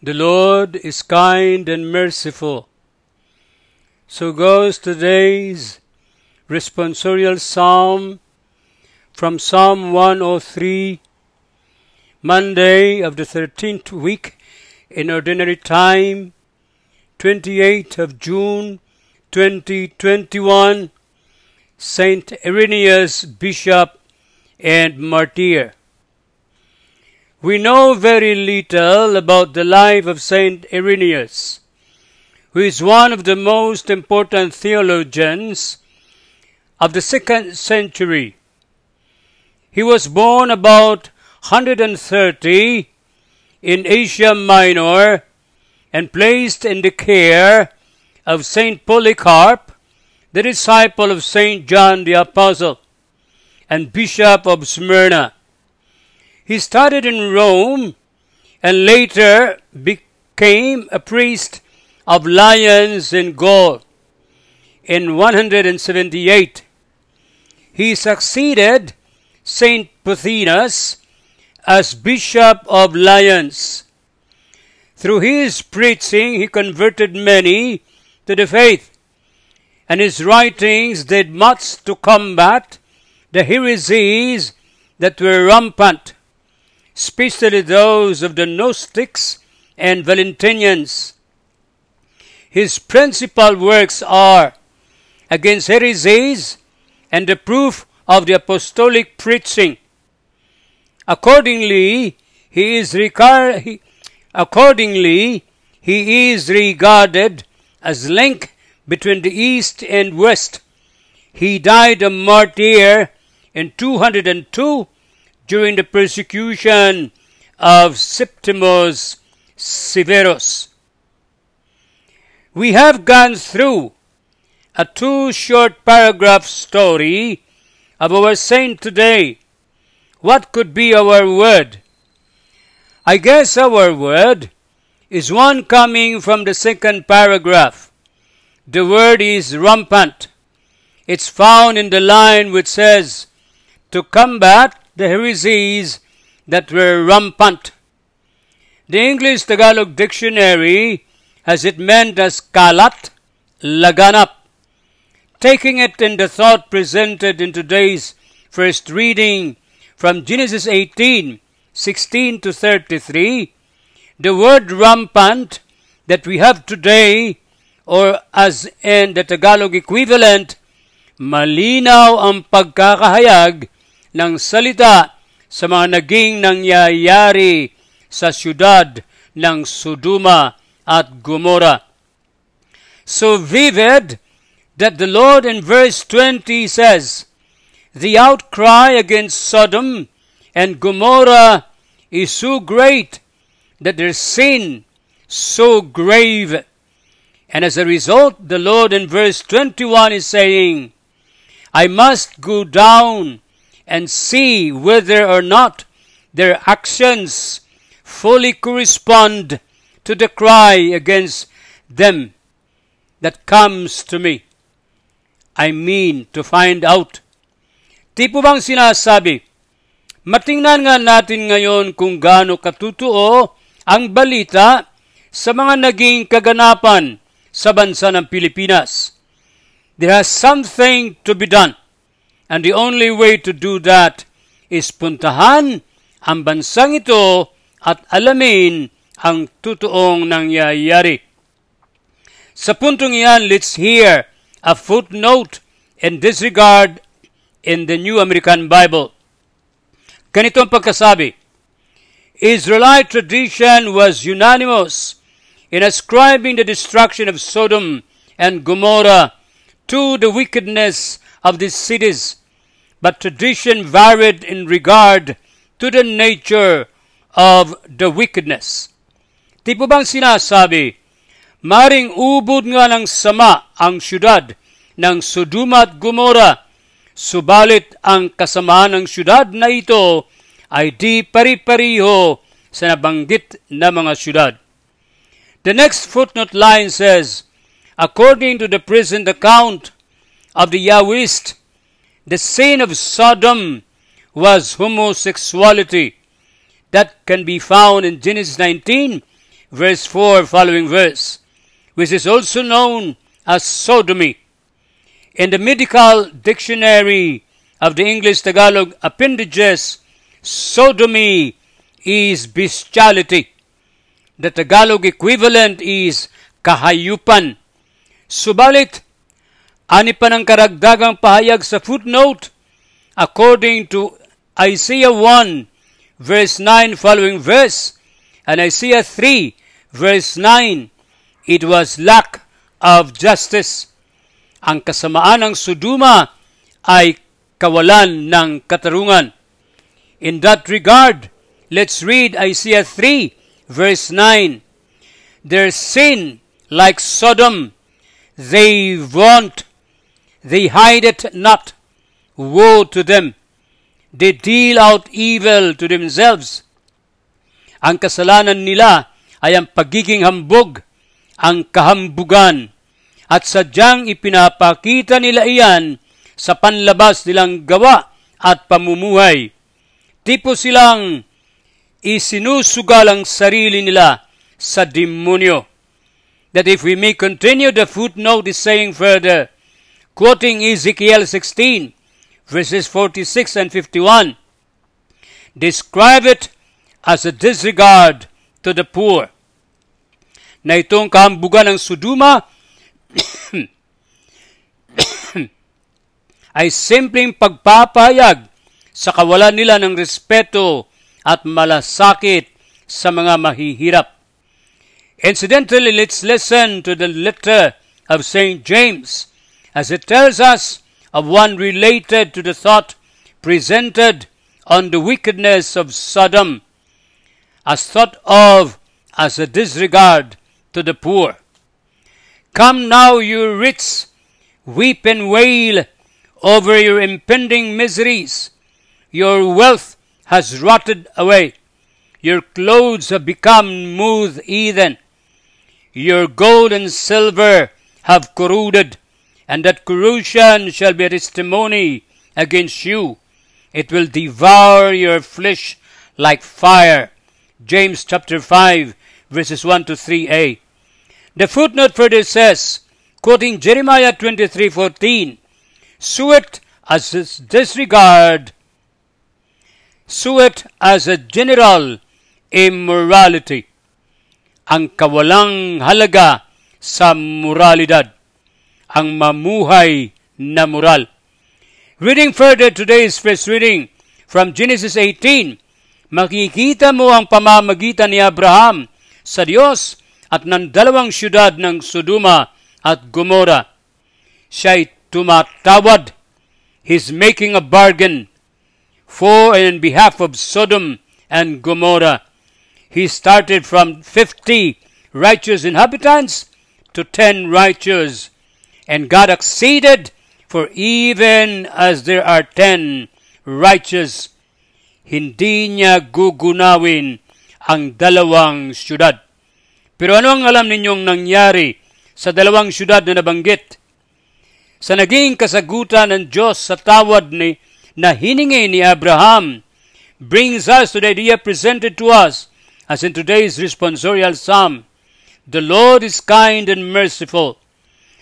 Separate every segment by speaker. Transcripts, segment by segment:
Speaker 1: The Lord is kind and merciful. So goes today's responsorial psalm from Psalm 103, Monday of the 13th week in Ordinary Time, 28th of June 2021, Saint Irenaeus, Bishop and Martyr. We know very little about the life of Saint Irenaeus, who is one of the most important theologians of the second century. He was born about 130 in Asia Minor and placed in the care of Saint Polycarp, the disciple of Saint John the Apostle and Bishop of Smyrna. He studied in Rome and later became a priest of Lyons in Gaul. In 178, he succeeded Saint Pothinus as Bishop of Lyons. Through his preaching, he converted many to the faith, and his writings did much to combat the heresies that were rampant especially those of the Gnostics and Valentinians. His principal works are Against Heresies and the Proof of the Apostolic Preaching. Accordingly, he is regard, he, accordingly, he is regarded as link between the East and West. He died a martyr in 202 during the persecution of Septimus Severus. We have gone through a two short paragraph story of our saint today. What could be our word? I guess our word is one coming from the second paragraph. The word is rampant. It's found in the line which says, to combat the heresies that were rampant. The English Tagalog Dictionary has it meant as kalat, laganap. Taking it in the thought presented in today's first reading from Genesis 18, 16 to 33, the word rampant that we have today, or as in the Tagalog equivalent, malinaw ang pagkakahayag ng salita sa mga naging nangyayari sa siyudad ng Sodoma at Gomorrah. So vivid that the Lord in verse 20 says, The outcry against Sodom and Gomorrah is so great that their sin so grave. And as a result, the Lord in verse 21 is saying, I must go down and see whether or not their actions fully correspond to the cry against them that comes to me. I mean to find out. Di po bang sinasabi, matingnan nga natin ngayon kung gaano katutuo ang balita sa mga naging kaganapan sa bansa ng Pilipinas. There has something to be done. And the only way to do that is puntahan ang bansang ito at alamin ang totoong nangyayari. Sa puntong iyan, let's hear a footnote and disregard in the New American Bible. Ganito ang pagkasabi, Israelite tradition was unanimous in ascribing the destruction of Sodom and Gomorrah to the wickedness of these cities, but tradition varied in regard to the nature of the wickedness. Di po bang sinasabi, maring ubod nga ng sama ang syudad ng Sodoma at Gomorrah, subalit ang kasamaan ng syudad na ito ay di pari-pariho sa nabanggit na mga syudad. The next footnote line says, according to the present account of the Yahwist, the sin of Sodom was homosexuality. That can be found in Genesis 19, verse 4 following verse, which is also known as sodomy. In the medical dictionary of the English Tagalog appendages, sodomy is bestiality. The Tagalog equivalent is kahayupan. Subalit, ani pa ng karagdagang pahayag sa footnote, according to Isaiah 1 verse 9 following verse, and Isaiah 3 verse 9, it was lack of justice. Ang kasamaan ng Suduma ay kawalan ng katarungan. In that regard, let's read Isaiah 3 verse 9. Their sin, like Sodom, they vaunt, they hide it not. Woe to them! They deal out evil to themselves. Ang kasalanan nila ay ang pagiging hambog, ang kahambugan, at sadyang ipinapakita nila iyan sa panlabas nilang gawa at pamumuhay. Tipo silang isinusugal ang sarili nila sa demonyo. That if we may continue, the footnote is saying further, quoting Ezekiel 16, verses 46 and 51, describe it as a disregard to the poor. Na itong kahambugan ng Suduma ay simpleng pagpapayag sa kawalan nila ng respeto at malasakit sa mga mahihirap. Incidentally, let's listen to the letter of St. James as it tells us of one related to the thought presented on the wickedness of Sodom as thought of as a disregard to the poor. Come now, you rich, weep and wail over your impending miseries. Your wealth has rotted away. Your clothes have become moth eathen. Your gold and silver have corroded, and that corrosion shall be a testimony against you. It will devour your flesh like fire. James chapter 5, verses 1 to 3a. The footnote further says, quoting Jeremiah 23:14, sue it as a disregard, sue it as a general immorality, ang kawalang halaga sa moralidad, ang mamuhay na moral. Reading further today's first reading from Genesis 18, makikita mo ang pamamagitan ni Abraham sa Diyos at ng dalawang syudad ng Sodoma at Gomorrah. Siya'y tumatawad. He's making a bargain for and in behalf of Sodom and Gomorrah. He started from 50 righteous inhabitants to 10 righteous, and God acceded, for even as there are 10 righteous, hindi niya gugunawin ang dalawang syudad. Pero ano ang alam ninyong nangyari sa dalawang syudad na nabanggit? Sa naging kasagutan ng Diyos sa tawad ni na hiningi ni Abraham brings us to the idea presented to us as in today's responsorial psalm. The Lord is kind and merciful.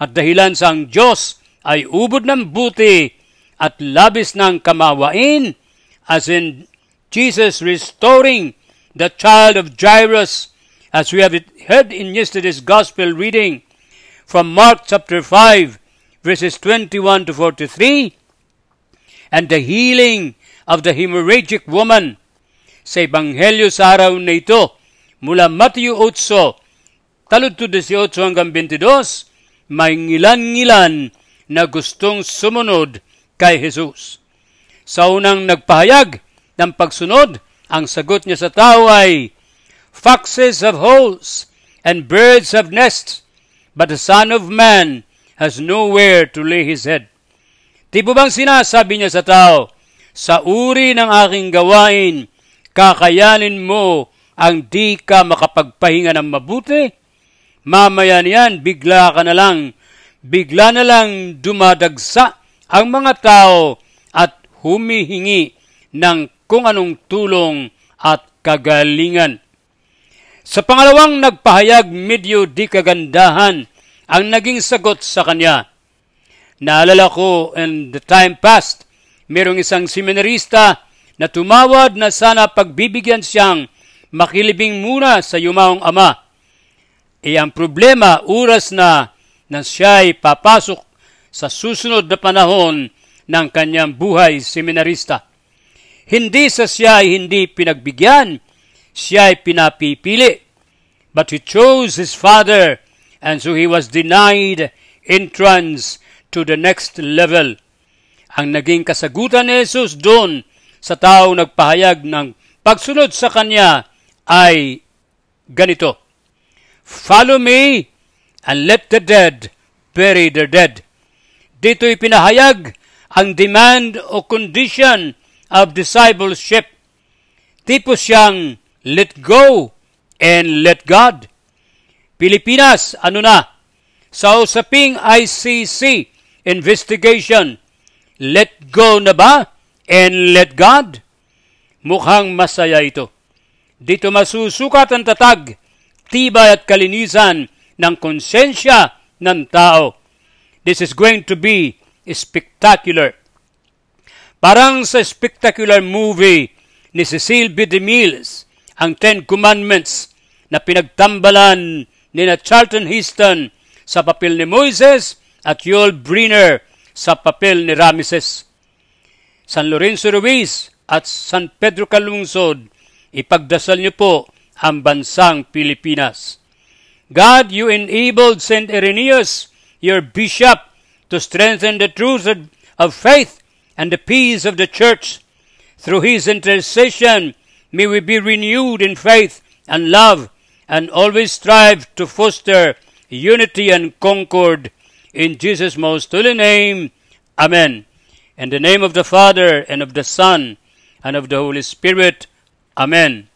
Speaker 1: At dahilan sa ang Diyos ay ubod ng buti at labis ng kamawain as in Jesus restoring the child of Jairus as we have heard in yesterday's gospel reading from Mark chapter 5 verses 21 to 43 and the healing of the hemorrhagic woman sa Ebanghelyo sa araw na ito mula Matthew 8 talod to 18 hanggang 22 may ngilan-ngilan na gustong sumunod kay Jesus. Sa unang nagpahayag ng pagsunod, ang sagot niya sa tao ay, Foxes have holes, and birds have nests, but the Son of Man has nowhere to lay his head. Di po bang sinasabi niya sa tao, sa uri ng aking gawain, kakayanin mo ang di ka makapagpahinga ng mabuti? Mamaya niyan, bigla ka na lang, bigla na lang dumadagsa ang mga tao at humihingi ng kung anong tulong at kagalingan. Sa pangalawang nagpahayag, medyo di kagandahan ang naging sagot sa kanya. Naalala ko in the time past, merong isang seminarista na tumawad na sana pagbibigyan siyang makilibing muna sa yumaong ama. E ang problema, oras na na siya'y papasok sa susunod na panahon ng kanyang buhay seminarista. Hindi sa siya ay hindi pinagbigyan, siya ay pinapipili. But he chose his father, and so he was denied entrance to the next level. Ang naging kasagutan ni Jesus doon sa taong nagpahayag ng pagsunod sa kanya ay ganito. Follow me and let the dead bury their dead. Dito'y pinahayag ang demand o condition of discipleship. Tipo siyang let go and let God. Pilipinas, ano na? Sa usaping ICC investigation, let go na ba and let God? Mukhang masaya ito. Dito masusukat ang tatag, tibay at kalinisan ng konsensya ng tao. This is going to be spectacular. Parang sa spectacular movie ni Cecil B. DeMille, ang Ten Commandments na pinagtambalan ni na Charlton Heston sa papel ni Moises at Yul Brynner sa papel ni Ramses. San Lorenzo Ruiz at San Pedro Calungsod, ipagdasal niyo po ang bansang Pilipinas. God, you enabled St. Irenaeus, your bishop, to strengthen the truth of faith and the peace of the church. Through his intercession, may we be renewed in faith and love and always strive to foster unity and concord. In Jesus' most holy name, Amen. In the name of the Father, and of the Son, and of the Holy Spirit, Amen.